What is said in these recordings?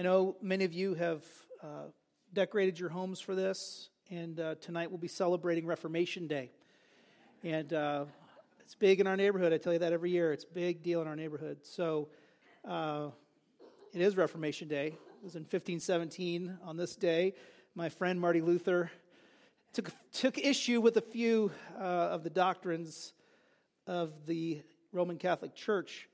I know many of you have uh, decorated your homes for this, and uh, tonight we'll be celebrating Reformation Day. And uh, it's big in our neighborhood. I tell you that every year. It's a big deal in our neighborhood. So uh, it is Reformation Day. It was in 1517 on this day. My friend Marty Luther took, took issue with a few uh, of the doctrines of the Roman Catholic Church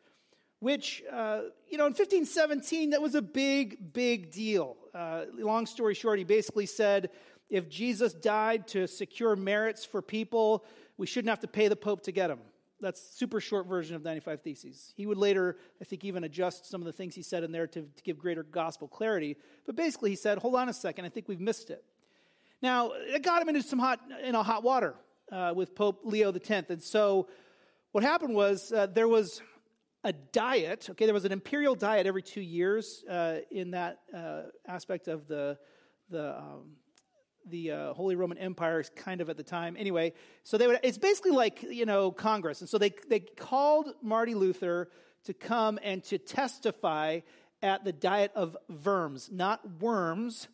which, uh, you know, in 1517, that was a big, big deal. Uh, long story short, he basically said if Jesus died to secure merits for people, we shouldn't have to pay the Pope to get him. That's super short version of 95 Theses. He would later, I think, even adjust some of the things he said in there to, to give greater gospel clarity. But basically, he said, hold on a second, I think we've missed it. Now, it got him into some hot, you know, hot water uh, with Pope Leo X. And so what happened was uh, there was a diet. Okay, there was an imperial diet every two years uh, in that uh, aspect of the the um, the uh, Holy Roman Empire, kind of at the time. Anyway, so they would. It's basically like you know Congress, and so they they called Marty Luther to come and to testify at the diet of Worms, not worms.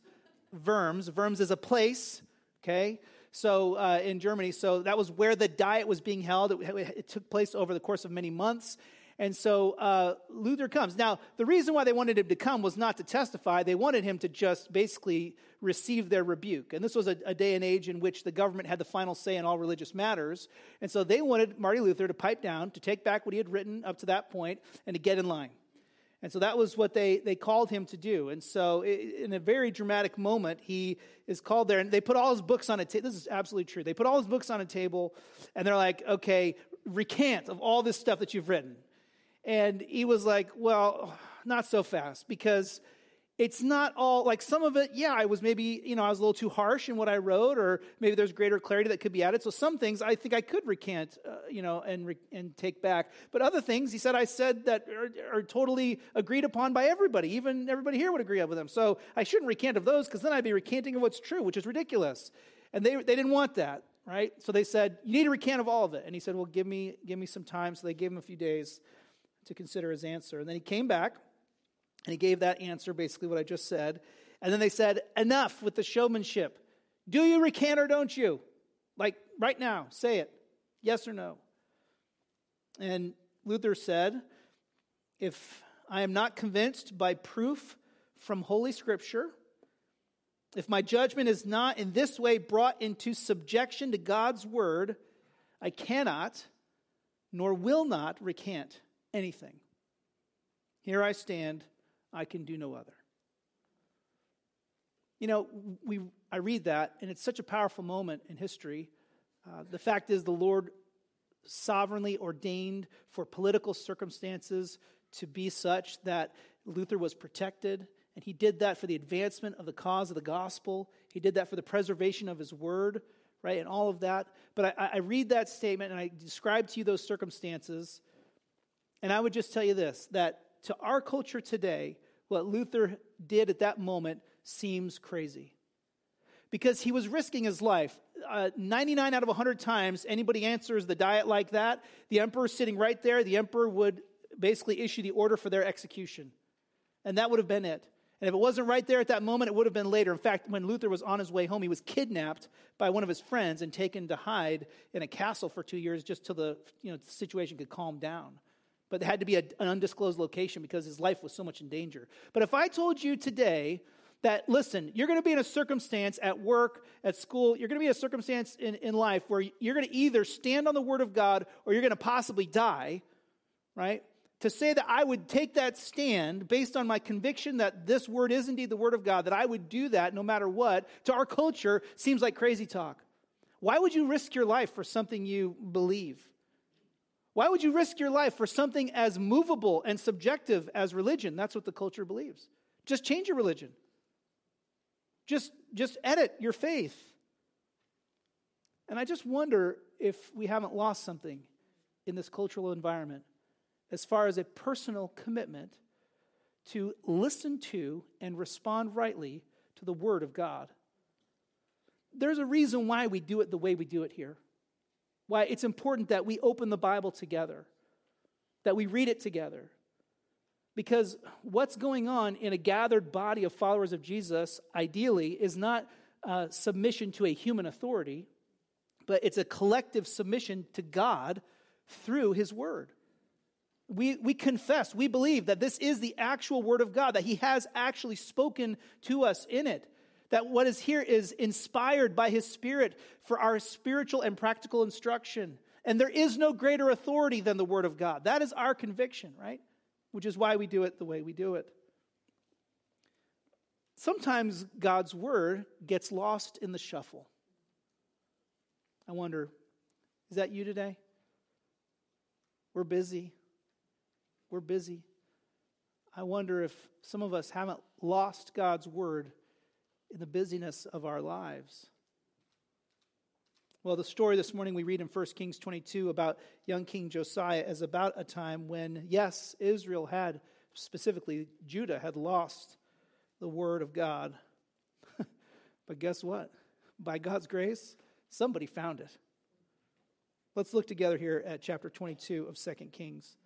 Worms. Worms is a place. Okay. So uh, in Germany, so that was where the diet was being held. It, it, took place over the course of many months, and so uh, Luther comes. Now, the reason why they wanted him to come was not to testify, they wanted him to just basically receive their rebuke. And this was a, a, day and age in which the government had the final say in all religious matters. And so they wanted Marty Luther to pipe down, to take back what he had written up to that point, and to get in line. And so that was what they, they called him to do. And so, in a very dramatic moment, he is called there. And they put all his books on a table. This is absolutely true. They put all his books on a table, and they're like, okay, recant of all this stuff that you've written. And he was like, Well, not so fast because it's not all like some of it yeah i was maybe you know i was a little too harsh in what i wrote or maybe there's greater clarity that could be added. So some things i think i could recant uh, you know and and take back. But other things he said i said that are, are, totally agreed upon by everybody. Even everybody here would agree with them. So i shouldn't recant of those because then i'd be recanting of what's true which is ridiculous. And they, they didn't want that right? So they said you need to recant of all of it. And he said well give me give me some time. So they gave him a few days to consider his answer. And then he came back and he gave that answer, basically what I just said. And then they said, Enough with the showmanship. Do you recant or don't you? Like right now, say it. Yes or no? And Luther said, If I am not convinced by proof from Holy Scripture, if my judgment is not in this way brought into subjection to God's word, I cannot nor will not recant anything. Here I stand, I can do no other. You know, we, I read that, and it's such a powerful moment in history. Uh, the fact is, the Lord sovereignly ordained for political circumstances to be such that Luther was protected, and he did that for the advancement of the cause of the gospel. He did that for the preservation of his word, right, and all of that. But I, I read that statement and I describe to you those circumstances, and I would just tell you this that to our culture today, what Luther did at that moment seems crazy. Because he was risking his life. Uh, 99 out of 100 times, anybody answers the diet like that, the emperor's sitting right there, the emperor would basically issue the order for their execution. And that would have been it. And if it wasn't right there at that moment, it would have been later. In fact, when Luther was on his way home, he was kidnapped by one of his friends and taken to hide in a castle for two years just till the, you know, the situation could calm down but it had to be a, an undisclosed location because his life was so much in danger. But if I told you today that, listen, you're going to be in a circumstance at work, at school, you're going to be in a circumstance in, in life where you're going to either stand on the word of God or you're going to possibly die, right? To say that I would take that stand based on my conviction that this word is indeed the word of God, that I would do that no matter what, to our culture seems like crazy talk. Why would you risk your life for something you believe? Why would you risk your life for something as movable and subjective as religion? That's what the culture believes. Just change your religion. Just, just edit your faith. And I just wonder if we haven't lost something in this cultural environment as far as a personal commitment to listen to and respond rightly to the Word of God. There's a reason why we do it the way we do it here why it's important that we open the Bible together, that we read it together. Because what's going on in a gathered body of followers of Jesus, ideally, is not uh, submission to a human authority, but it's a collective submission to God through His Word. We, we confess, we believe that this is the actual Word of God, that He has actually spoken to us in it. That what is here is inspired by His Spirit for our spiritual and practical instruction. And there is no greater authority than the Word of God. That is our conviction, right? Which is why we do it the way we do it. Sometimes God's Word gets lost in the shuffle. I wonder, is that you today? We're busy. We're busy. I wonder if some of us haven't lost God's word in the busyness of our lives. Well, the story this morning we read in 1 Kings 22 about young King Josiah is about a time when, yes, Israel had, specifically Judah, had lost the word of God. but guess what? By God's grace, somebody found it. Let's look together here at chapter 22 of 2 Kings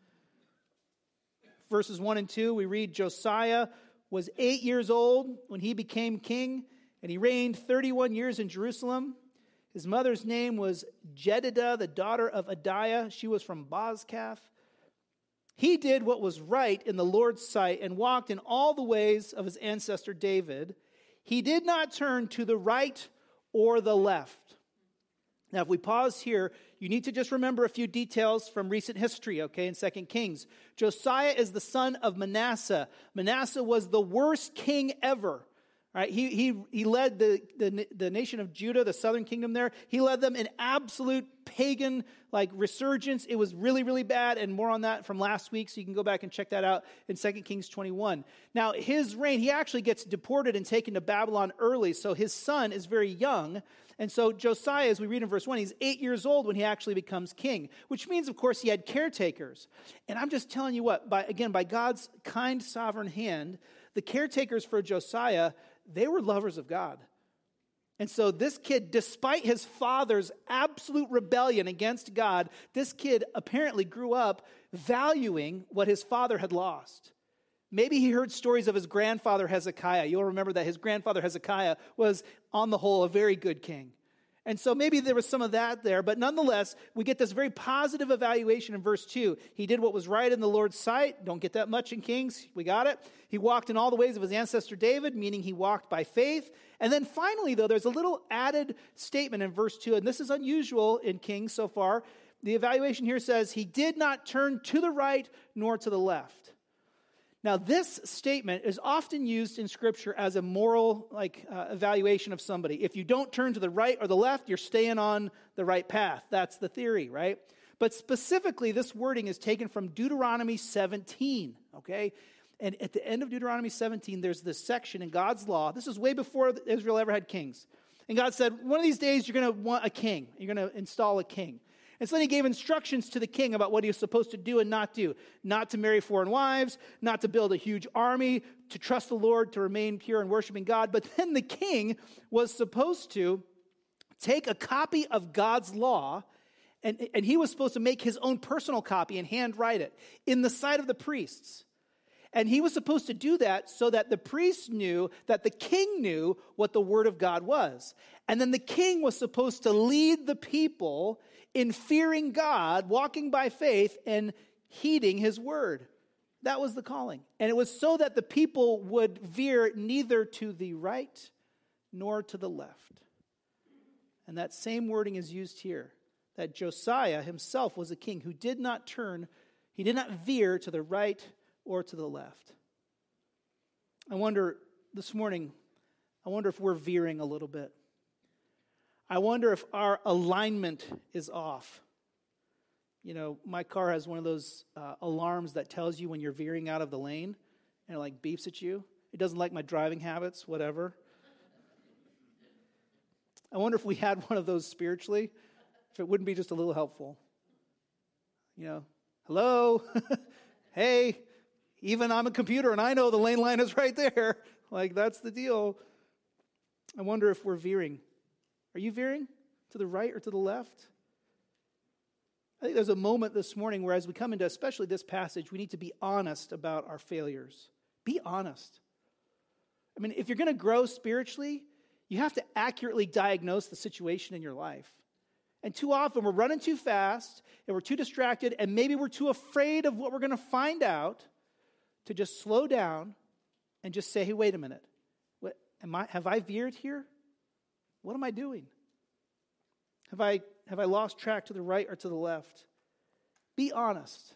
verses 1 and 2, we read Josiah was eight years old when he became king, and he reigned 31 years in Jerusalem. His mother's name was Jedidah, the daughter of Adaiah. She was from Bozkath. He did what was right in the Lord's sight and walked in all the ways of his ancestor David. He did not turn to the right or the left. Now, if we pause here, you need to just remember a few details from recent history, okay, in 2 Kings. Josiah is the son of Manasseh. Manasseh was the worst king ever. Right? He, he, he led the, the, the nation of Judah, the southern kingdom there. He led them in absolute pagan like resurgence. It was really, really bad, and more on that from last week, so you can go back and check that out in 2 Kings 21. Now, his reign, he actually gets deported and taken to Babylon early, so his son is very young. And so Josiah, as we read in verse 1, he's eight years old when he actually becomes king, which means, of course, he had caretakers. And I'm just telling you what, by, again, by God's kind sovereign hand, the caretakers for Josiah, they were lovers of God. And so, this kid, despite his father's absolute rebellion against God, this kid apparently grew up valuing what his father had lost. Maybe he heard stories of his grandfather Hezekiah. You'll remember that his grandfather Hezekiah was, on the whole, a very good king. And so maybe there was some of that there, but nonetheless, we get this very positive evaluation in verse 2. He did what was right in the Lord's sight. Don't get that much in Kings. We got it. He walked in all the ways of his ancestor David, meaning he walked by faith. And then finally, though, there's a little added statement in verse 2, and this is unusual in Kings so far. The evaluation here says, He did not turn to the right nor to the left. Now, this statement is often used in Scripture as a moral like uh, evaluation of somebody. If you don't turn to the right or the left, you're staying on the right path. That's the theory, right? But specifically, this wording is taken from Deuteronomy 17, okay? And at the end of Deuteronomy 17, there's this section in God's law. This is way before Israel ever had kings. And God said, one of these days, you're going to want a king. You're going to install a king. And so then he gave instructions to the king about what he was supposed to do and not do not to marry foreign wives, not to build a huge army, to trust the Lord, to remain pure and worshiping God. But then the king was supposed to take a copy of God's law. And, and he was supposed to make his own personal copy and handwrite it in the sight of the priests. And he was supposed to do that so that the priests knew that the king knew what the word of God was. And then the king was supposed to lead the people in fearing God, walking by faith, and heeding his word. That was the calling. And it was so that the people would veer neither to the right nor to the left. And that same wording is used here that Josiah himself was a king who did not turn, he did not veer to the right or to the left. I wonder this morning, I wonder if we're veering a little bit. I wonder if our alignment is off. You know, my car has one of those uh, alarms that tells you when you're veering out of the lane and it like beeps at you. It doesn't like my driving habits, whatever. I wonder if we had one of those spiritually, if it wouldn't be just a little helpful. You know, hello, hey, even I'm a computer and I know the lane line is right there. Like, that's the deal. I wonder if we're veering. Are you veering to the right or to the left? I think there's a moment this morning where, as we come into especially this passage, we need to be honest about our failures. Be honest. I mean, if you're going to grow spiritually, you have to accurately diagnose the situation in your life. And too often we're running too fast and we're too distracted, and maybe we're too afraid of what we're going to find out to just slow down and just say, hey, wait a minute. What, am I, have I veered here? What am I doing? Have I, have I lost track to the right or to the left? Be honest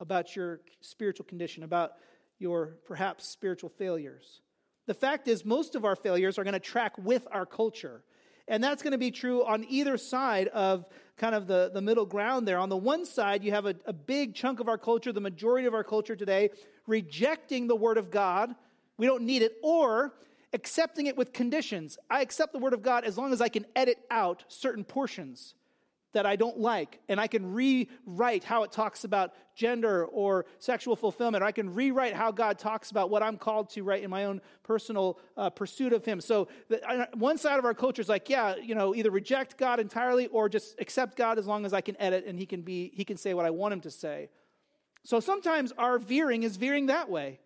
about your spiritual condition, about your perhaps spiritual failures. The fact is, most of our failures are going to track with our culture. And that's going to be true on either side of kind of the, the middle ground there. On the one side, you have a, a big chunk of our culture, the majority of our culture today, rejecting the Word of God. We don't need it. Or accepting it with conditions. I accept the Word of God as long as I can edit out certain portions that I don't like, and I can rewrite how it talks about gender or sexual fulfillment, or I can rewrite how God talks about what I'm called to write in my own personal uh, pursuit of Him. So, the, one side of our culture is like, yeah, you know, either reject God entirely or just accept God as long as I can edit and He can be, He can say what I want Him to say. So sometimes our veering is veering that way,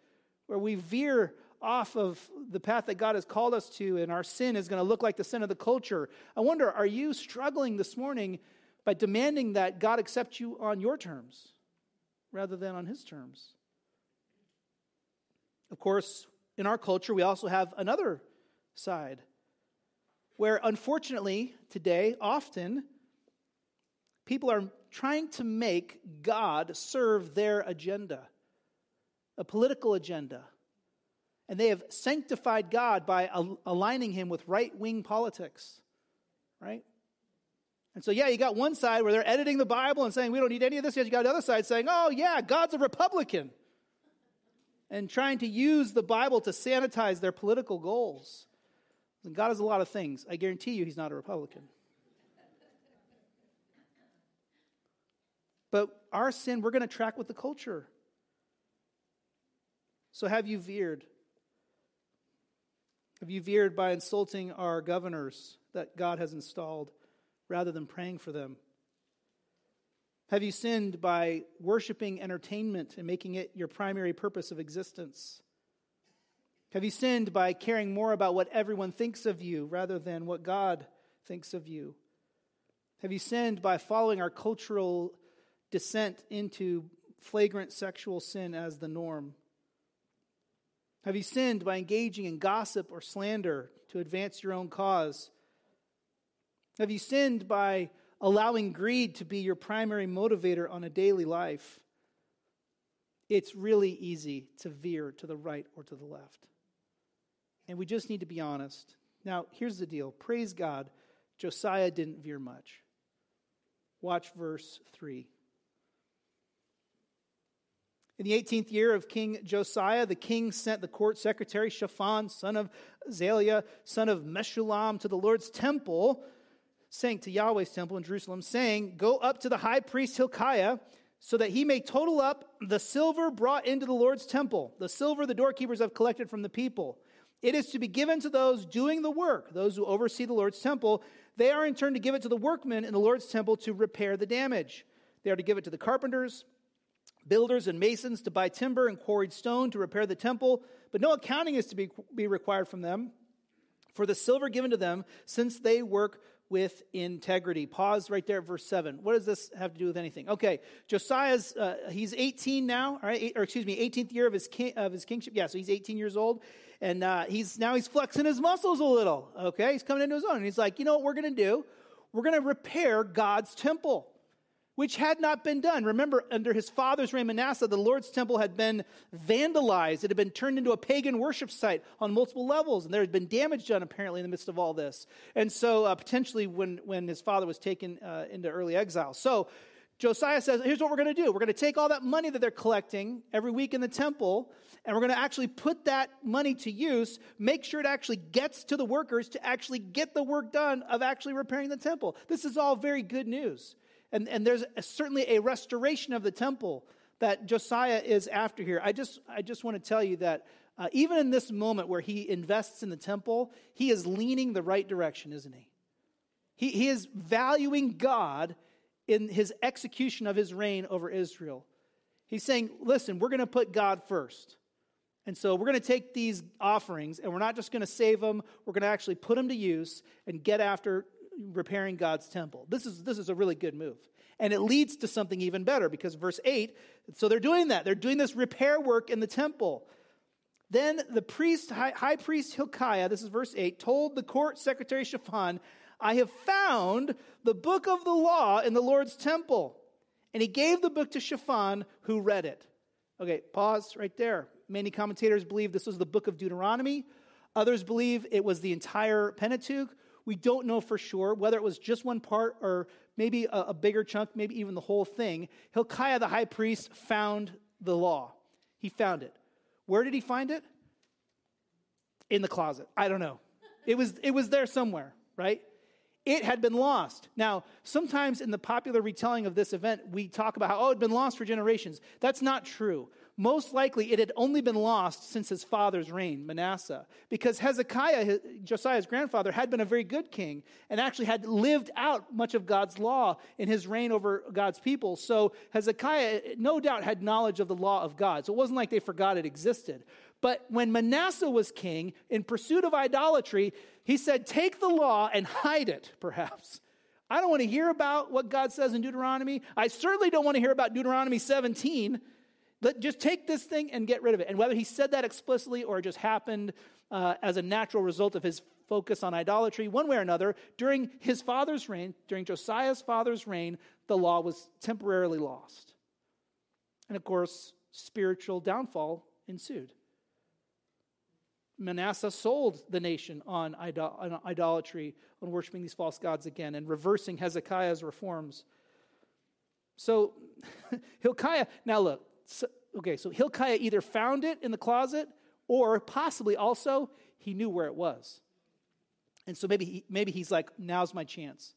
where we veer off of the path that God has called us to, and our sin is going to look like the sin of the culture. I wonder, are you struggling this morning? by demanding that God accept you on your terms rather than on his terms. Of course, in our culture, we also have another side where, unfortunately, today, often people are trying to make God serve their agenda, a political agenda. And they have sanctified God by aligning him with right wing politics, right? And so, yeah, you got one side where they're editing the Bible and saying we don't need any of this. Yet you got the other side saying, oh, yeah, God's a Republican. And trying to use the Bible to sanitize their political goals. And God has a lot of things. I guarantee you he's not a Republican. But our sin, we're going to track with the culture. So have you veered? Have you veered by insulting our governors that God has installed? rather than praying for them? Have you sinned by worshiping entertainment and making it your primary purpose of existence? Have you sinned by caring more about what everyone thinks of you rather than what God thinks of you? Have you sinned by following our cultural descent into flagrant sexual sin as the norm? Have you sinned by engaging in gossip or slander to advance your own cause? Have you sinned by allowing greed to be your primary motivator on a daily life? It's really easy to veer to the right or to the left. And we just need to be honest. Now, here's the deal praise God, Josiah didn't veer much. Watch verse 3. In the 18th year of King Josiah, the king sent the court secretary Shaphan, son of Azaliah, son of Meshullam, to the Lord's temple saying to Yahweh's temple in Jerusalem, saying, Go up to the high priest Hilkiah, so that he may total up the silver brought into the Lord's temple, the silver the doorkeepers have collected from the people. It is to be given to those doing the work, those who oversee the Lord's temple. They are in turn to give it to the workmen in the Lord's temple to repair the damage. They are to give it to the carpenters, builders, and masons to buy timber and quarried stone to repair the temple, but no accounting is to be, be required from them for the silver given to them, since they work with integrity. Pause right there verse 7. What does this have to do with anything? Okay, Josiah's, uh, he's 18 now, all right, or excuse me, 18th year of his, king, of his kingship. Yeah, so he's 18 years old. And uh, he's now he's flexing his muscles a little, okay? He's coming into his own. And he's like, you know what we're going to do? We're going to repair God's temple which had not been done. Remember, under his father's reign, Manasseh, the Lord's temple had been vandalized. It had been turned into a pagan worship site on multiple levels, and there had been damage done apparently in the midst of all this. And so, uh, potentially, when, when his father was taken uh, into early exile. So, Josiah says, here's what we're going to do. We're going to take all that money that they're collecting every week in the temple, and we're going to actually put that money to use, make sure it actually gets to the workers to actually get the work done of actually repairing the temple. This is all very good news. And, and there's a, certainly a restoration of the temple that Josiah is after here. I just, I just want to tell you that uh, even in this moment where he invests in the temple, he is leaning the right direction, isn't he? He, he is valuing God in his execution of his reign over Israel. He's saying, listen, we're going to put God first. And so we're going to take these offerings and we're not just going to save them, we're going to actually put them to use and get after repairing God's temple. This is, this is a really good move. And it leads to something even better because verse 8, so they're doing that. They're doing this repair work in the temple. Then the priest, high, high priest Hilkiah, this is verse 8, told the court secretary Shaphan, I have found the book of the law in the Lord's temple. And he gave the book to Shaphan, who read it. Okay, pause right there. Many commentators believe this was the book of Deuteronomy. Others believe it was the entire Pentateuch. We don't know for sure whether it was just one part or maybe a, a bigger chunk, maybe even the whole thing. Hilkiah the high priest found the law. He found it. Where did he find it? In the closet. I don't know. It was, it was there somewhere, right? It had been lost. Now, sometimes in the popular retelling of this event, we talk about how, oh, it had been lost for generations. That's not true most likely it had only been lost since his father's reign, Manasseh, because Hezekiah, Josiah's grandfather, had been a very good king and actually had lived out much of God's law in his reign over God's people. So Hezekiah, no doubt, had knowledge of the law of God. So it wasn't like they forgot it existed. But when Manasseh was king, in pursuit of idolatry, he said, Take the law and hide it, perhaps. I don't want to hear about what God says in Deuteronomy. I certainly don't want to hear about Deuteronomy 17 let, just take this thing and get rid of it. And whether he said that explicitly or it just happened uh, as a natural result of his focus on idolatry, one way or another, during his father's reign, during Josiah's father's reign, the law was temporarily lost. And of course, spiritual downfall ensued. Manasseh sold the nation on, idol- on idolatry, on worshiping these false gods again, and reversing Hezekiah's reforms. So, Hilkiah, now look, so, okay, so Hilkiah either found it in the closet or possibly also he knew where it was. And so maybe, he, maybe he's like, now's my chance.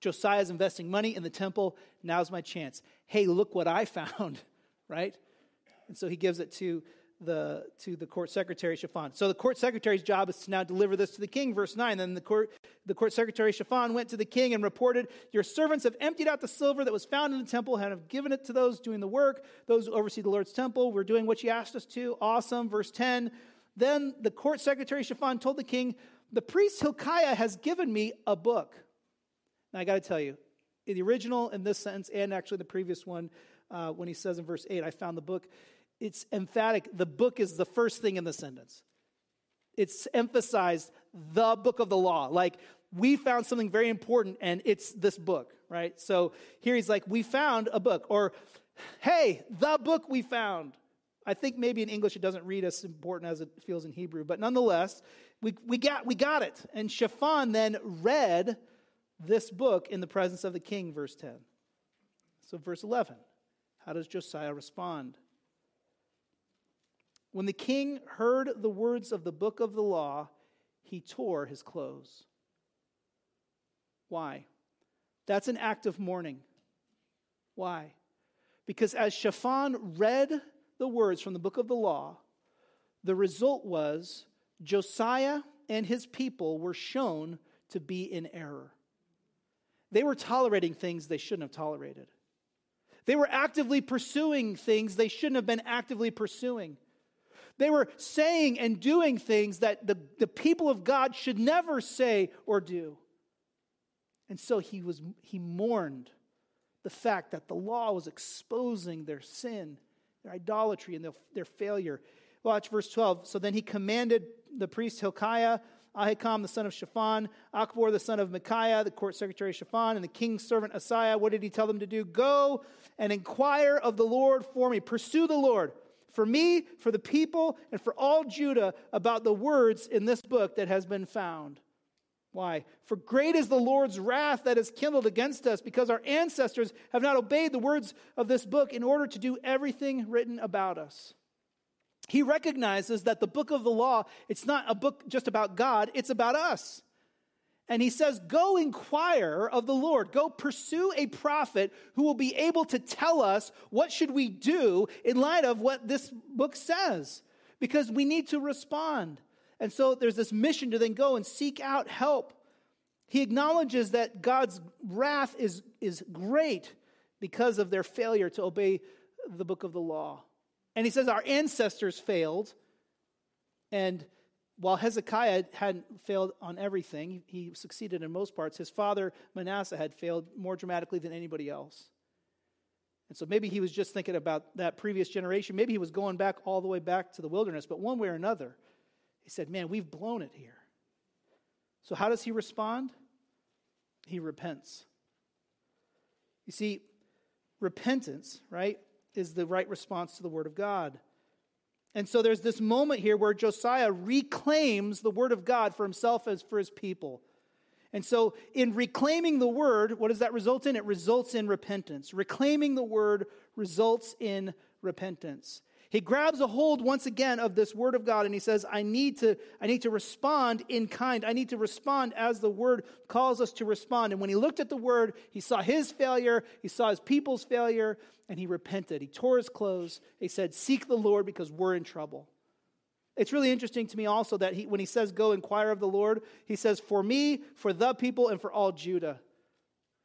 Josiah's investing money in the temple. Now's my chance. Hey, look what I found, right? And so he gives it to the, to the court secretary, Shaphan. So the court secretary's job is to now deliver this to the king, verse 9. Then the court, the court secretary, Shaphan, went to the king and reported, Your servants have emptied out the silver that was found in the temple and have given it to those doing the work, those who oversee the Lord's temple. We're doing what you asked us to. Awesome. Verse 10. Then the court secretary, Shaphan, told the king, The priest Hilkiah has given me a book. Now I got to tell you, in the original, in this sentence, and actually the previous one, uh, when he says in verse 8, I found the book it's emphatic. The book is the first thing in the sentence. It's emphasized the book of the law. Like, we found something very important and it's this book, right? So here he's like, we found a book. Or, hey, the book we found. I think maybe in English it doesn't read as important as it feels in Hebrew, but nonetheless, we, we, got, we got it. And Shaphan then read this book in the presence of the king, verse 10. So, verse 11, how does Josiah respond? When the king heard the words of the book of the law, he tore his clothes. Why? That's an act of mourning. Why? Because as Shaphan read the words from the book of the law, the result was Josiah and his people were shown to be in error. They were tolerating things they shouldn't have tolerated. They were actively pursuing things they shouldn't have been actively pursuing. They were saying and doing things that the, the people of God should never say or do. And so he, was, he mourned the fact that the law was exposing their sin, their idolatry, and their, their failure. Watch verse 12. So then he commanded the priest Hilkiah, Ahikam the son of Shaphan, Achbor the son of Micaiah, the court secretary Shaphan, and the king's servant Asaiah. What did he tell them to do? Go and inquire of the Lord for me. Pursue the Lord for me, for the people, and for all Judah about the words in this book that has been found. Why? For great is the Lord's wrath that is kindled against us because our ancestors have not obeyed the words of this book in order to do everything written about us. He recognizes that the book of the law, it's not a book just about God, it's about us. And he says, Go inquire of the Lord. Go pursue a prophet who will be able to tell us what should we do in light of what this book says. Because we need to respond. And so there's this mission to then go and seek out help. he acknowledges that God's wrath is, is great because of their failure to obey the book of the law. And he says, Our ancestors failed. And while Hezekiah hadn't failed on everything, he succeeded in most parts, his father Manasseh had failed more dramatically than anybody else. And so maybe he was just thinking about that previous generation. Maybe he was going back all the way back to the wilderness, but one way or another, he said, Man, we've blown it here. So how does he respond? He repents. You see, repentance, right, is the right response to the word of God. And so there's this moment here where Josiah reclaims the word of God for himself as for his people. And so, in reclaiming the word, what does that result in? It results in repentance. Reclaiming the word results in repentance. He grabs a hold once again of this word of God and he says, I need to, I need to respond in kind. I need to respond as the word calls us to respond. And when he looked at the word, he saw his failure, he saw his people's failure, and he repented. He tore his clothes. He said, Seek the Lord because we're in trouble. It's really interesting to me also that he, when he says, Go inquire of the Lord, he says, For me, for the people, and for all Judah.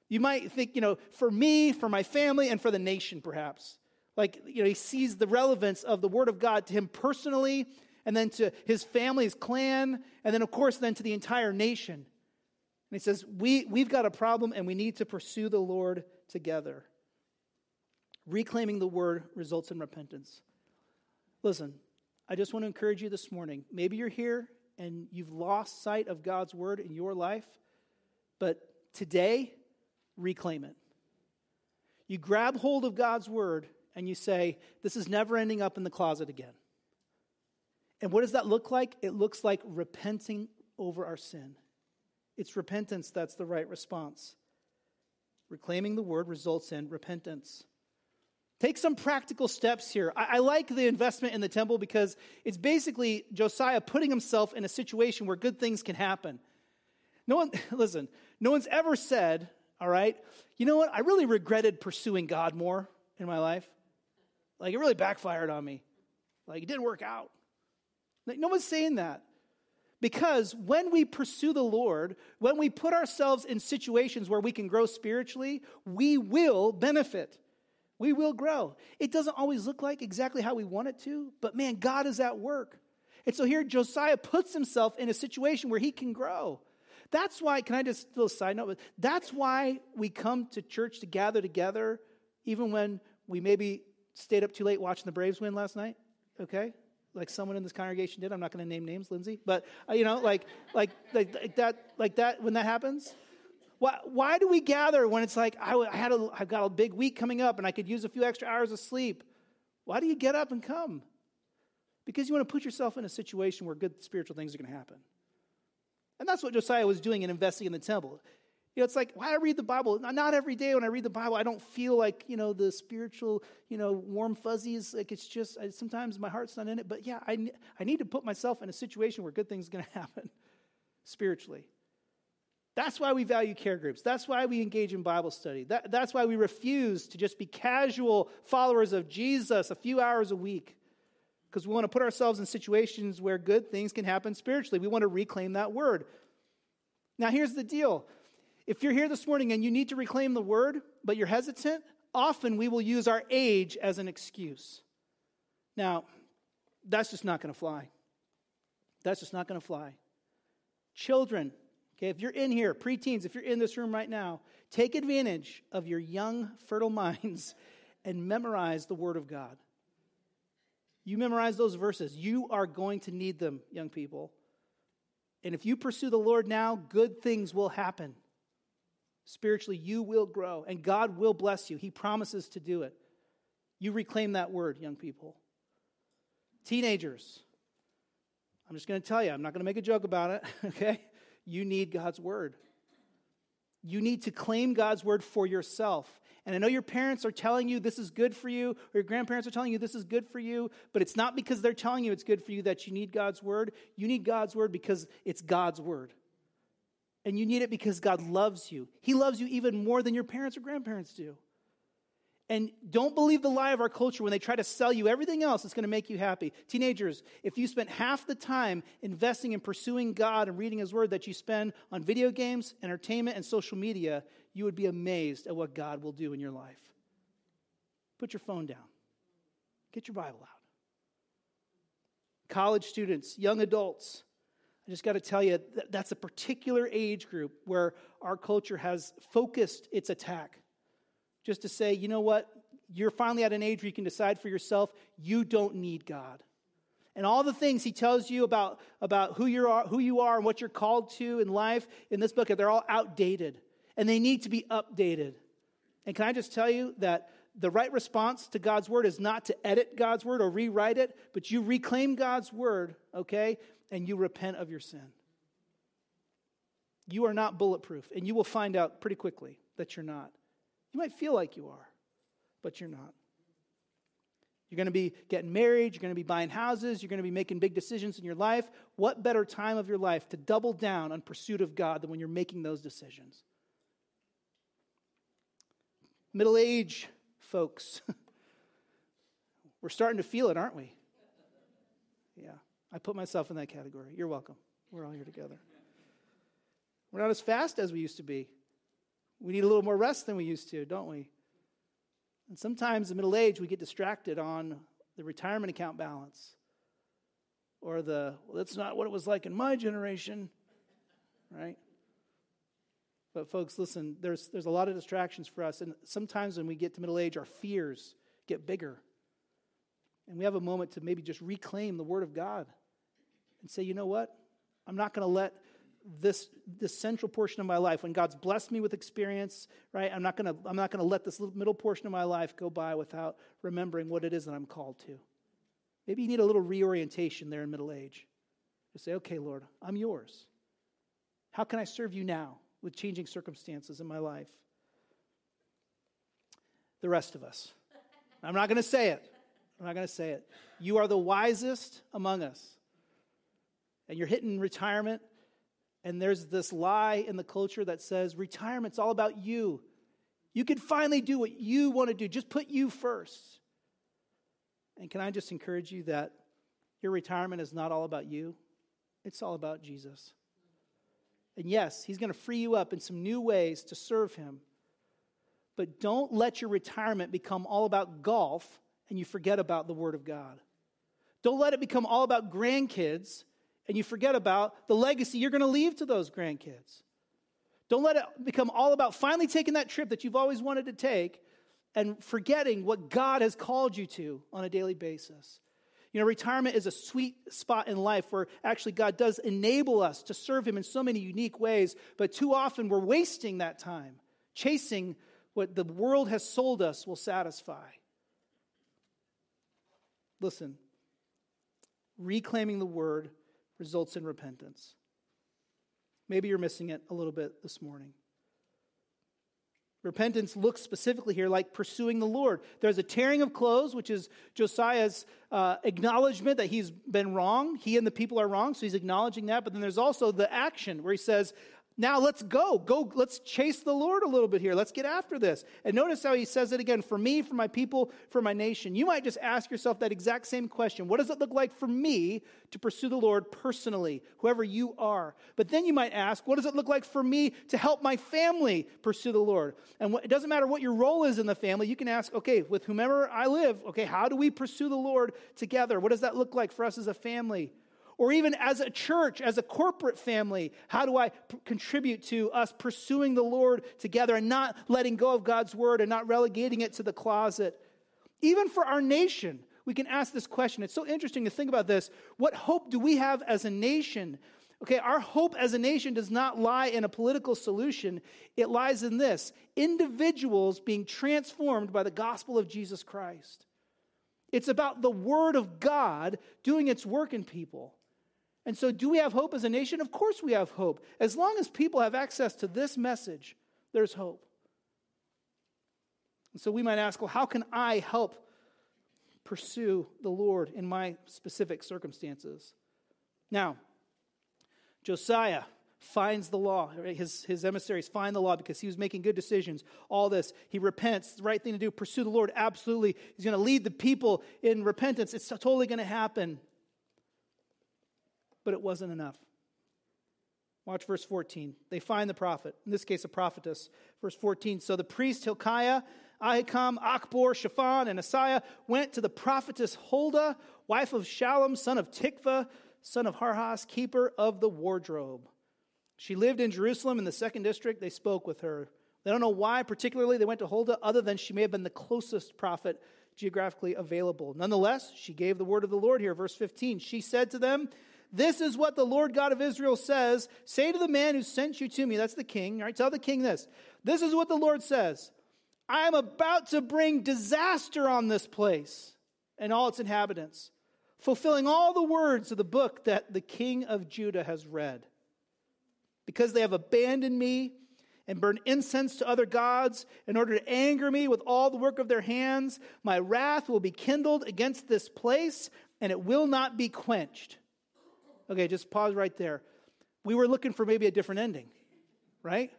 You might think, you know, for me, for my family, and for the nation, perhaps like, you know, he sees the relevance of the Word of God to him personally, and then to his family's clan, and then, of course, then to the entire nation. And he says, we, We've got a problem, and we need to pursue the Lord together. Reclaiming the Word results in repentance. Listen, I just want to encourage you this morning. Maybe you're here and you've lost sight of God's Word in your life, but today, reclaim it. You grab hold of God's Word and you say, This is never ending up in the closet again. And what does that look like? It looks like repenting over our sin. It's repentance that's the right response. Reclaiming the word results in repentance. Take some practical steps here. I, I, like the investment in the temple because it's basically Josiah putting himself in a situation where good things can happen. No one, listen, no one's ever said, all right, you know what? I really regretted pursuing God more in my life. Like, it really backfired on me. Like, it didn't work out. Like, no one's saying that. Because when we pursue the Lord, when we put ourselves in situations where we can grow spiritually, we will benefit. We will grow. It doesn't always look like exactly how we want it to, but man, God is at work. And so here Josiah puts himself in a situation where he can grow. That's why, can I just little side note? That's why we come to church to gather together, even when we maybe stayed up too late watching the Braves win last night, okay? Like someone in this congregation did. I'm not going to name names, Lindsay, but uh, you know, like, like, like, like, that, like that. When that happens, why, why do we gather when it's like I, I had a, I've got a big week coming up and I could use a few extra hours of sleep? Why do you get up and come? Because you want to put yourself in a situation where good spiritual things are going to happen. And that's what Josiah was doing in investing in the temple. Know, it's like, why I read the Bible? Not every day when I read the Bible, I don't feel like, you know, the spiritual, you know, warm fuzzies. Like it's just, I, sometimes my heart's not in it. But yeah, I, I need to put myself in a situation where good things are going to happen spiritually. That's why we value care groups. That's why we engage in Bible study. That, that's why we refuse to just be casual followers of Jesus a few hours a week. Because we want to put ourselves in situations where good things can happen spiritually. We want to reclaim that word. Now, here's the deal if you're here this morning and you need to reclaim the word, but you're hesitant, often we will use our age as an excuse. Now, that's just not going to fly. That's just not going to fly. Children, okay, if you're in here, preteens, if you're in this room right now, take advantage of your young, fertile minds and memorize the Word of God. You memorize those verses. You are going to need them, young people. And if you pursue the Lord now, good things will happen. Spiritually, you will grow and God will bless you. He promises to do it. You reclaim that word, young people. Teenagers, I'm just going to tell you, I'm not going to make a joke about it, okay? You need God's word. You need to claim God's word for yourself. And I know your parents are telling you this is good for you, or your grandparents are telling you this is good for you, but it's not because they're telling you it's good for you that you need God's word. You need God's word because it's God's word. And you need it because God loves you. He loves you even more than your parents or grandparents do. And don't believe the lie of our culture when they try to sell you everything else that's going to make you happy. Teenagers, if you spent half the time investing in pursuing God and reading His Word that you spend on video games, entertainment, and social media, you would be amazed at what God will do in your life. Put your phone down, get your Bible out. College students, young adults, I just got to tell you, that's a particular age group where our culture has focused its attack just to say, you know what? You're finally at an age where you can decide for yourself, you don't need God. And all the things he tells you about, about who, you are, who you are and what you're called to in life in this book, they're all outdated and they need to be updated. And can I just tell you that the right response to God's word is not to edit God's word or rewrite it, but you reclaim God's word, okay, and you repent of your sin. You are not bulletproof, and you will find out pretty quickly that you're not. You might feel like you are, but you're not. You're going to be getting married, you're going to be buying houses, you're going to be making big decisions in your life. What better time of your life to double down on pursuit of God than when you're making those decisions? Middle age folks, we're starting to feel it, aren't we? Yeah, I put myself in that category. You're welcome. We're all here together. We're not as fast as we used to be. We need a little more rest than we used to, don't we? And sometimes in middle age, we get distracted on the retirement account balance or the, well, that's not what it was like in my generation, right? But, folks, listen, there's, there's a lot of distractions for us. And sometimes when we get to middle age, our fears get bigger. And we have a moment to maybe just reclaim the Word of God and say, you know what? I'm not going to let this, this central portion of my life, when God's blessed me with experience, right? I'm not gonna, I'm not gonna let this middle portion of my life go by without remembering what it is that I'm called to. Maybe you need a little reorientation there in middle age. To say, okay, Lord, I'm yours. How can I serve you now with changing circumstances in my life? The rest of us. I'm not gonna say it. I'm not gonna say it. You are the wisest among us. And you're hitting retirement and there's this lie in the culture that says retirement's all about you. You can finally do what you want to do. Just put you first. And can I just encourage you that your retirement is not all about you? It's all about Jesus. And yes, He's going to free you up in some new ways to serve Him. But don't let your retirement become all about golf and you forget about the Word of God. Don't let it become all about grandkids and you forget about the legacy you're going to leave to those grandkids. Don't let it become all about finally taking that trip that you've always wanted to take and forgetting what God has called you to on a daily basis. You know, retirement is a sweet spot in life where actually God does enable us to serve Him in so many unique ways, but too often we're wasting that time chasing what the world has sold us will satisfy. Listen, reclaiming the word results in repentance. Maybe you're missing it a little bit this morning. Repentance looks specifically here like pursuing the Lord. There's a tearing of clothes, which is Josiah's uh, acknowledgement that he's been wrong. He and the people are wrong, so he's acknowledging that. But then there's also the action where he says, now let's go. Go, let's chase the Lord a little bit here. Let's get after this. And notice how he says it again for me, for my people, for my nation. You might just ask yourself that exact same question. What does it look like for me to pursue the Lord personally, whoever you are? But then you might ask, what does it look like for me to help my family pursue the Lord? And what, it doesn't matter what your role is in the family. You can ask, okay, with whomever I live, okay, how do we pursue the Lord together? What does that look like for us as a family? Or even as a church, as a corporate family, how do I p- contribute to us pursuing the Lord together and not letting go of God's word and not relegating it to the closet? Even for our nation, we can ask this question. It's so interesting to think about this. What hope do we have as a nation? Okay, our hope as a nation does not lie in a political solution. It lies in this individuals being transformed by the gospel of Jesus Christ. It's about the word of God doing its work in people. And so, do we have hope as a nation? Of course, we have hope. As long as people have access to this message, there's hope. And so, we might ask, well, how can I help pursue the Lord in my specific circumstances? Now, Josiah finds the law. His, his emissaries find the law because he was making good decisions. All this. He repents. The right thing to do. Pursue the Lord. Absolutely. He's going to lead the people in repentance. It's totally going to happen. But it wasn't enough. Watch verse 14. They find the prophet, in this case, a prophetess. Verse 14. So the priest Hilkiah, Ahikam, Achbor, Shaphan, and Asaiah went to the prophetess Huldah, wife of Shallum, son of Tikvah, son of Harhas, keeper of the wardrobe. She lived in Jerusalem in the second district. They spoke with her. They don't know why, particularly, they went to Huldah, other than she may have been the closest prophet geographically available. Nonetheless, she gave the word of the Lord here. Verse 15. She said to them, This is what the Lord God of Israel says. Say to the man who sent you to me, that's the king, right? Tell the king this. This is what the Lord says I am about to bring disaster on this place and all its inhabitants, fulfilling all the words of the book that the king of Judah has read because they have abandoned me and burned incense to other gods in order to anger me with all the work of their hands. My wrath will be kindled against this place, and it will not be quenched. Okay, just pause right there. We were looking for maybe a different ending, right?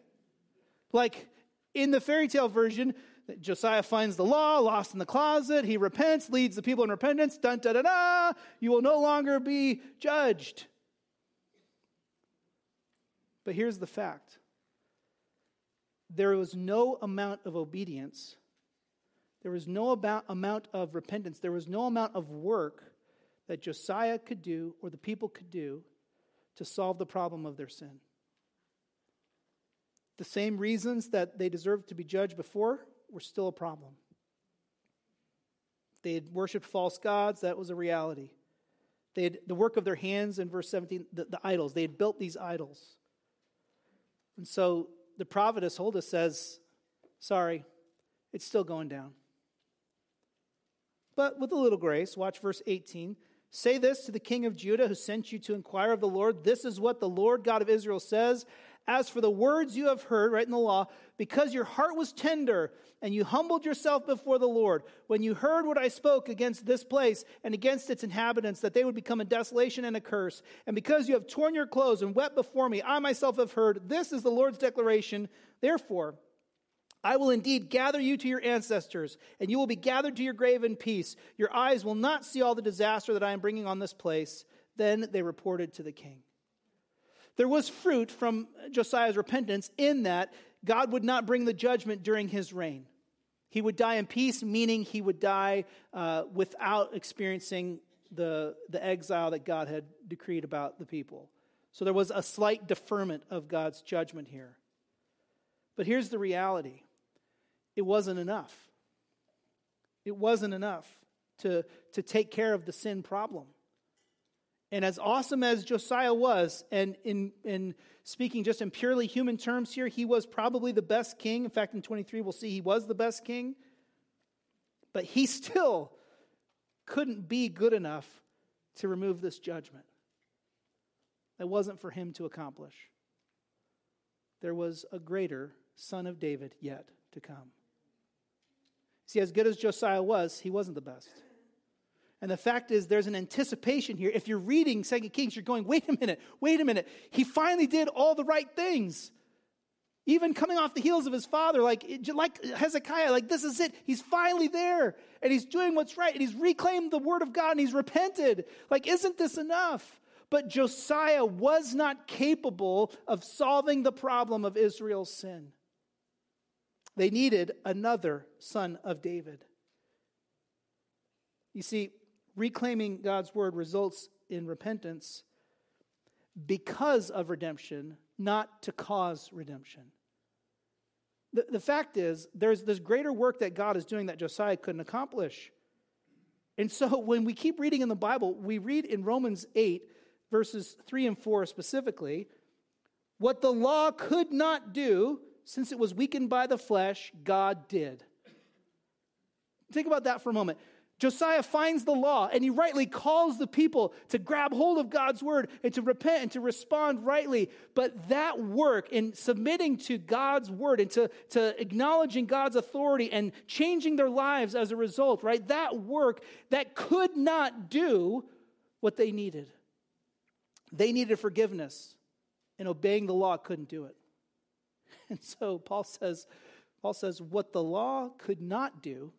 Like in the fairy tale version, Josiah finds the law lost in the closet. He repents, leads the people in repentance. Dun da da da. You will no longer be judged. But here's the fact there was no amount of obedience, there was no about, amount of repentance, there was no amount of work that Josiah could do or the people could do to solve the problem of their sin. The same reasons that they deserved to be judged before were still a problem. They had worshiped false gods, that was a reality. They had the work of their hands in verse 17, the, the idols. They had built these idols. And so the prophetess Huldah says, Sorry, it's still going down. But with a little grace, watch verse 18. Say this to the king of Judah who sent you to inquire of the Lord. This is what the Lord God of Israel says as for the words you have heard, right in the law, because your heart was tender and you humbled yourself before the Lord, when you heard what I spoke against this place and against its inhabitants, that they would become a desolation and a curse, and because you have torn your clothes and wept before me, I myself have heard, this is the Lord's declaration. Therefore, I will indeed gather you to your ancestors, and you will be gathered to your grave in peace. Your eyes will not see all the disaster that I am bringing on this place. Then they reported to the king. There was fruit from Josiah's repentance in that God would not bring the judgment during his reign. He would die in peace, meaning he would die uh, without experiencing the, the exile that God had decreed about the people. So there was a slight deferment of God's judgment here. But here's the reality it wasn't enough. It wasn't enough to, to take care of the sin problem. And as awesome as Josiah was, and in, in speaking just in purely human terms here, he was probably the best king. In fact, in 23, we'll see he was the best king. But he still couldn't be good enough to remove this judgment. That wasn't for him to accomplish. There was a greater son of David yet to come. See, as good as Josiah was, he wasn't the best. And the fact is, there's an anticipation here. If you're reading Second Kings, you're going, wait a minute, wait a minute. He finally did all the right things. Even coming off the heels of his father, like, like Hezekiah, like this is it. He's finally there. And he's doing what's right. And he's reclaimed the word of God and he's repented. Like, isn't this enough? But Josiah was not capable of solving the problem of Israel's sin. They needed another son of David. You see, reclaiming God's word results in repentance because of redemption, not to cause redemption. The, the fact is, there's this greater work that God is doing that Josiah couldn't accomplish. And so when we keep reading in the Bible, we read in Romans 8, verses 3 and 4 specifically, what the law could not do, since it was weakened by the flesh, God did. Think about that for a moment. Josiah finds the law and he rightly calls the people to grab hold of God's word and to repent and to respond rightly. But that work in submitting to God's word and to, to acknowledging God's authority and changing their lives as a result, right? That work that could not do what they needed. They needed forgiveness and obeying the law couldn't do it. And so Paul says, Paul says, what the law could not do,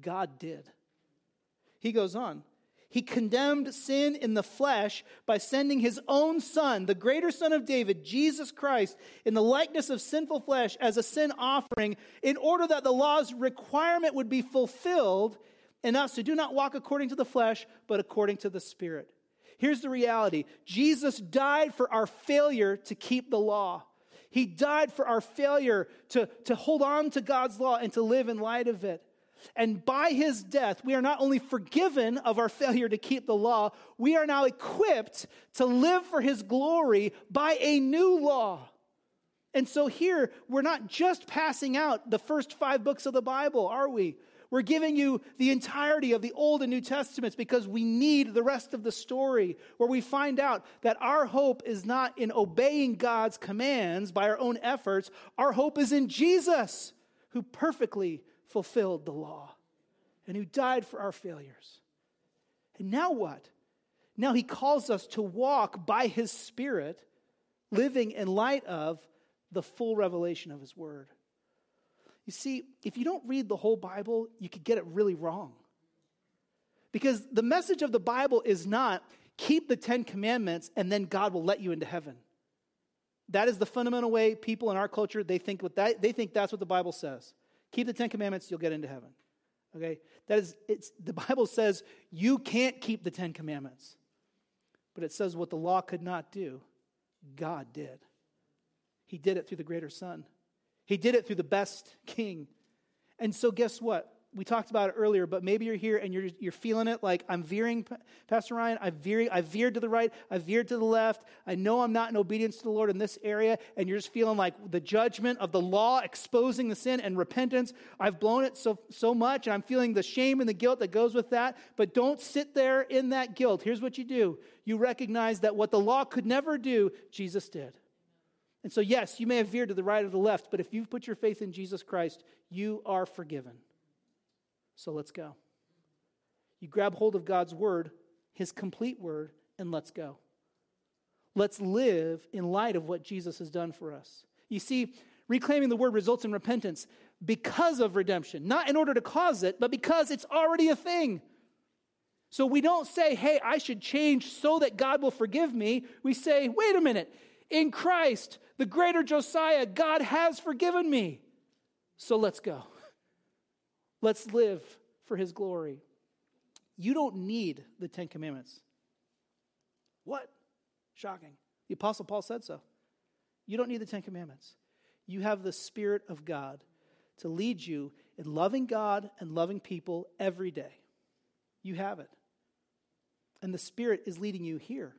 God did. He goes on. He condemned sin in the flesh by sending his own son, the greater son of David, Jesus Christ, in the likeness of sinful flesh as a sin offering, in order that the law's requirement would be fulfilled in us who do not walk according to the flesh, but according to the Spirit. Here's the reality Jesus died for our failure to keep the law. He died for our failure to, to hold on to God's law and to live in light of it. And by his death, we are not only forgiven of our failure to keep the law, we are now equipped to live for his glory by a new law. And so here, we're not just passing out the first five books of the Bible, are we? We're giving you the entirety of the Old and New Testaments because we need the rest of the story where we find out that our hope is not in obeying God's commands by our own efforts. Our hope is in Jesus, who perfectly fulfilled the law and who died for our failures. And now what? Now he calls us to walk by his Spirit, living in light of the full revelation of his word. You see, if you don't read the whole Bible, you could get it really wrong. Because the message of the Bible is not keep the Ten Commandments and then God will let you into heaven. That is the fundamental way people in our culture they think what that, they think that's what the Bible says. Keep the Ten Commandments, you'll get into heaven. Okay? That is it's the Bible says you can't keep the Ten Commandments. But it says what the law could not do, God did. He did it through the greater Son. He did it through the best king. And so, guess what? We talked about it earlier, but maybe you're here and you're, you're feeling it like I'm veering, Pastor Ryan. I veer, I veered to the right, I veered to the left. I know I'm not in obedience to the Lord in this area, and you're just feeling like the judgment of the law exposing the sin and repentance. I've blown it so, so much, and I'm feeling the shame and the guilt that goes with that. But don't sit there in that guilt. Here's what you do you recognize that what the law could never do, Jesus did. And so, yes, you may have veered to the right or the left, but if you've put your faith in Jesus Christ, you are forgiven. So let's go. You grab hold of God's word, his complete word, and let's go. Let's live in light of what Jesus has done for us. You see, reclaiming the word results in repentance because of redemption, not in order to cause it, but because it's already a thing. So we don't say, hey, I should change so that God will forgive me. We say, wait a minute, in Christ, the greater Josiah, God has forgiven me. So let's go. Let's live for his glory. You don't need the Ten Commandments. What? Shocking. The Apostle Paul said so. You don't need the Ten Commandments. You have the Spirit of God to lead you in loving God and loving people every day. You have it. And the Spirit is leading you here.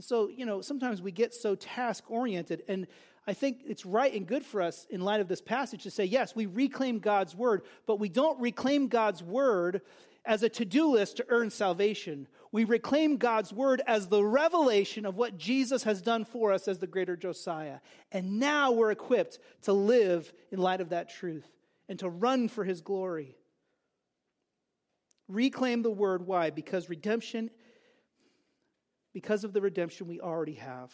And so, you know, sometimes we get so task oriented. And I think it's right and good for us in light of this passage to say, yes, we reclaim God's word, but we don't reclaim God's word as a to do list to earn salvation. We reclaim God's word as the revelation of what Jesus has done for us as the greater Josiah. And now we're equipped to live in light of that truth and to run for his glory. Reclaim the word. Why? Because redemption because of the redemption we already have.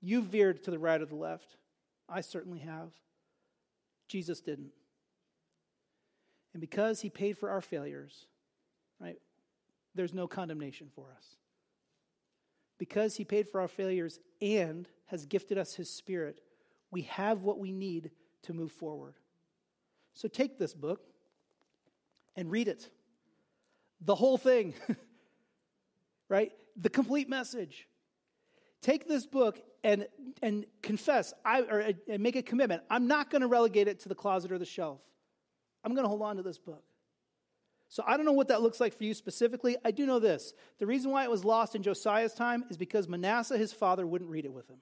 You veered to the right or the left. I certainly have. Jesus didn't. And because he paid for our failures, right, there's no condemnation for us. Because he paid for our failures and has gifted us his spirit, we have what we need to move forward. So take this book and read it. The whole thing. right? The complete message. Take this book and, and confess, I, or and make a commitment. I'm not going to relegate it to the closet or the shelf. I'm going to hold on to this book. So I don't know what that looks like for you specifically. I do know this. The reason why it was lost in Josiah's time is because Manasseh, his father, wouldn't read it with him.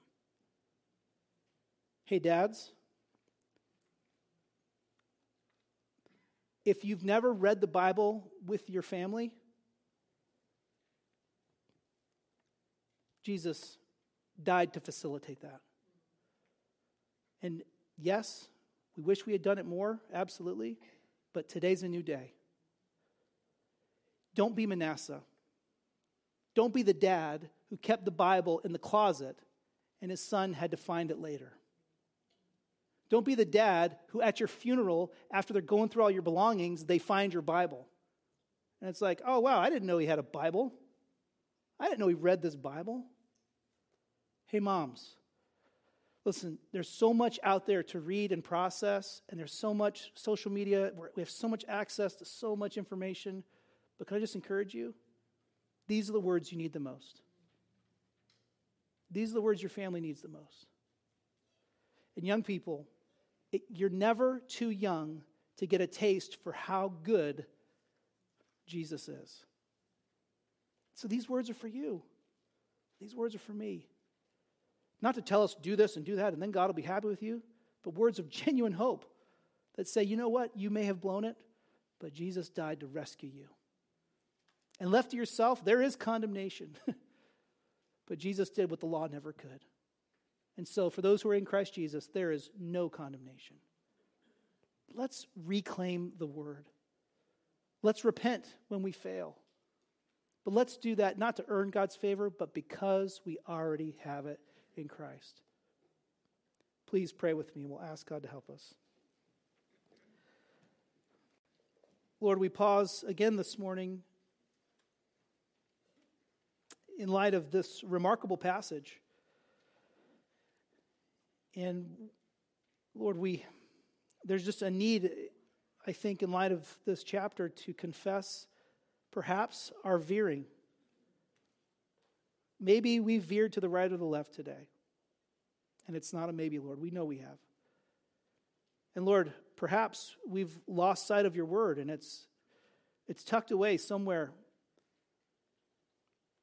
Hey, dads. If you've never read the Bible with your family, Jesus died to facilitate that. And yes, we wish we had done it more, absolutely, but today's a new day. Don't be Manasseh. Don't be the dad who kept the Bible in the closet and his son had to find it later. Don't be the dad who, at your funeral, after they're going through all your belongings, they find your Bible. And it's like, oh, wow, I didn't know he had a Bible. I didn't know he read this Bible. Hey, moms, listen, there's so much out there to read and process, and there's so much social media. We have so much access to so much information. But can I just encourage you? These are the words you need the most. These are the words your family needs the most. And young people, it, you're never too young to get a taste for how good Jesus is. So these words are for you. These words are for me. Not to tell us do this and do that and then God will be happy with you, but words of genuine hope that say, you know what, you may have blown it, but Jesus died to rescue you. And left to yourself, there is condemnation. but Jesus did what the law never could. And so, for those who are in Christ Jesus, there is no condemnation. Let's reclaim the word. Let's repent when we fail. But let's do that not to earn God's favor, but because we already have it in Christ. Please pray with me, and we'll ask God to help us. Lord, we pause again this morning in light of this remarkable passage. And Lord, we there's just a need, I think, in light of this chapter, to confess perhaps our veering. Maybe we veered to the right or the left today. And it's not a maybe, Lord. We know we have. And Lord, perhaps we've lost sight of your word and it's it's tucked away somewhere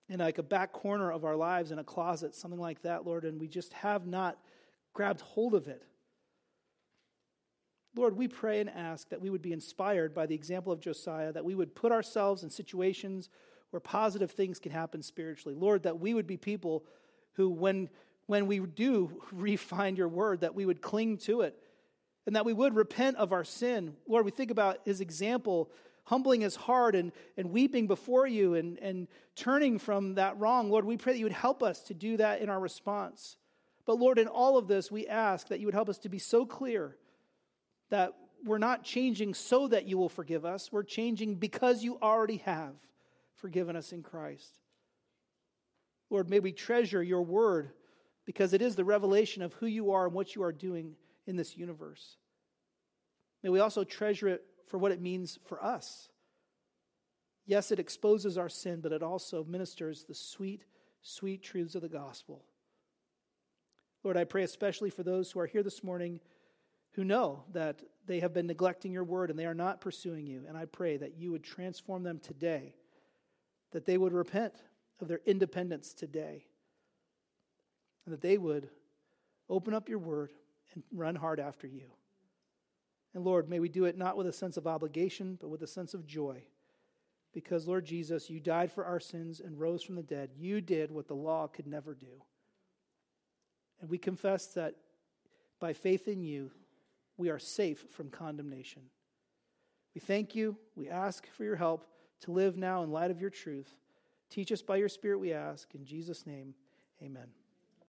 in like a back corner of our lives in a closet, something like that, Lord, and we just have not grabbed hold of it. Lord, we pray and ask that we would be inspired by the example of Josiah, that we would put ourselves in situations where positive things can happen spiritually. Lord, that we would be people who, when, when we do refine your word, that we would cling to it and that we would repent of our sin. Lord, we think about his example, humbling his heart and, and weeping before you and, and turning from that wrong. Lord, we pray that you would help us to do that in our response. But Lord, in all of this, we ask that you would help us to be so clear that we're not changing so that you will forgive us. We're changing because you already have forgiven us in Christ. Lord, may we treasure your word because it is the revelation of who you are and what you are doing in this universe. May we also treasure it for what it means for us. Yes, it exposes our sin, but it also ministers the sweet, sweet truths of the gospel. Lord, I pray especially for those who are here this morning who know that they have been neglecting your word and they are not pursuing you. And I pray that you would transform them today, that they would repent of their independence today, and that they would open up your word and run hard after you. And Lord, may we do it not with a sense of obligation, but with a sense of joy. Because, Lord Jesus, you died for our sins and rose from the dead. You did what the law could never do. And we confess that by faith in you, we are safe from condemnation. We thank you. We ask for your help to live now in light of your truth. Teach us by your Spirit, we ask. In Jesus' name, amen.